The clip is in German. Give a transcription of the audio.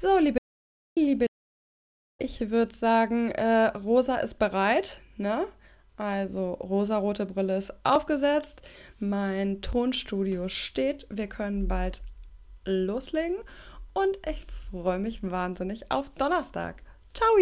So, liebe, liebe, ich würde sagen, äh, Rosa ist bereit, ne? Also, rosarote Brille ist aufgesetzt, mein Tonstudio steht, wir können bald loslegen und ich freue mich wahnsinnig auf Donnerstag. Ciao!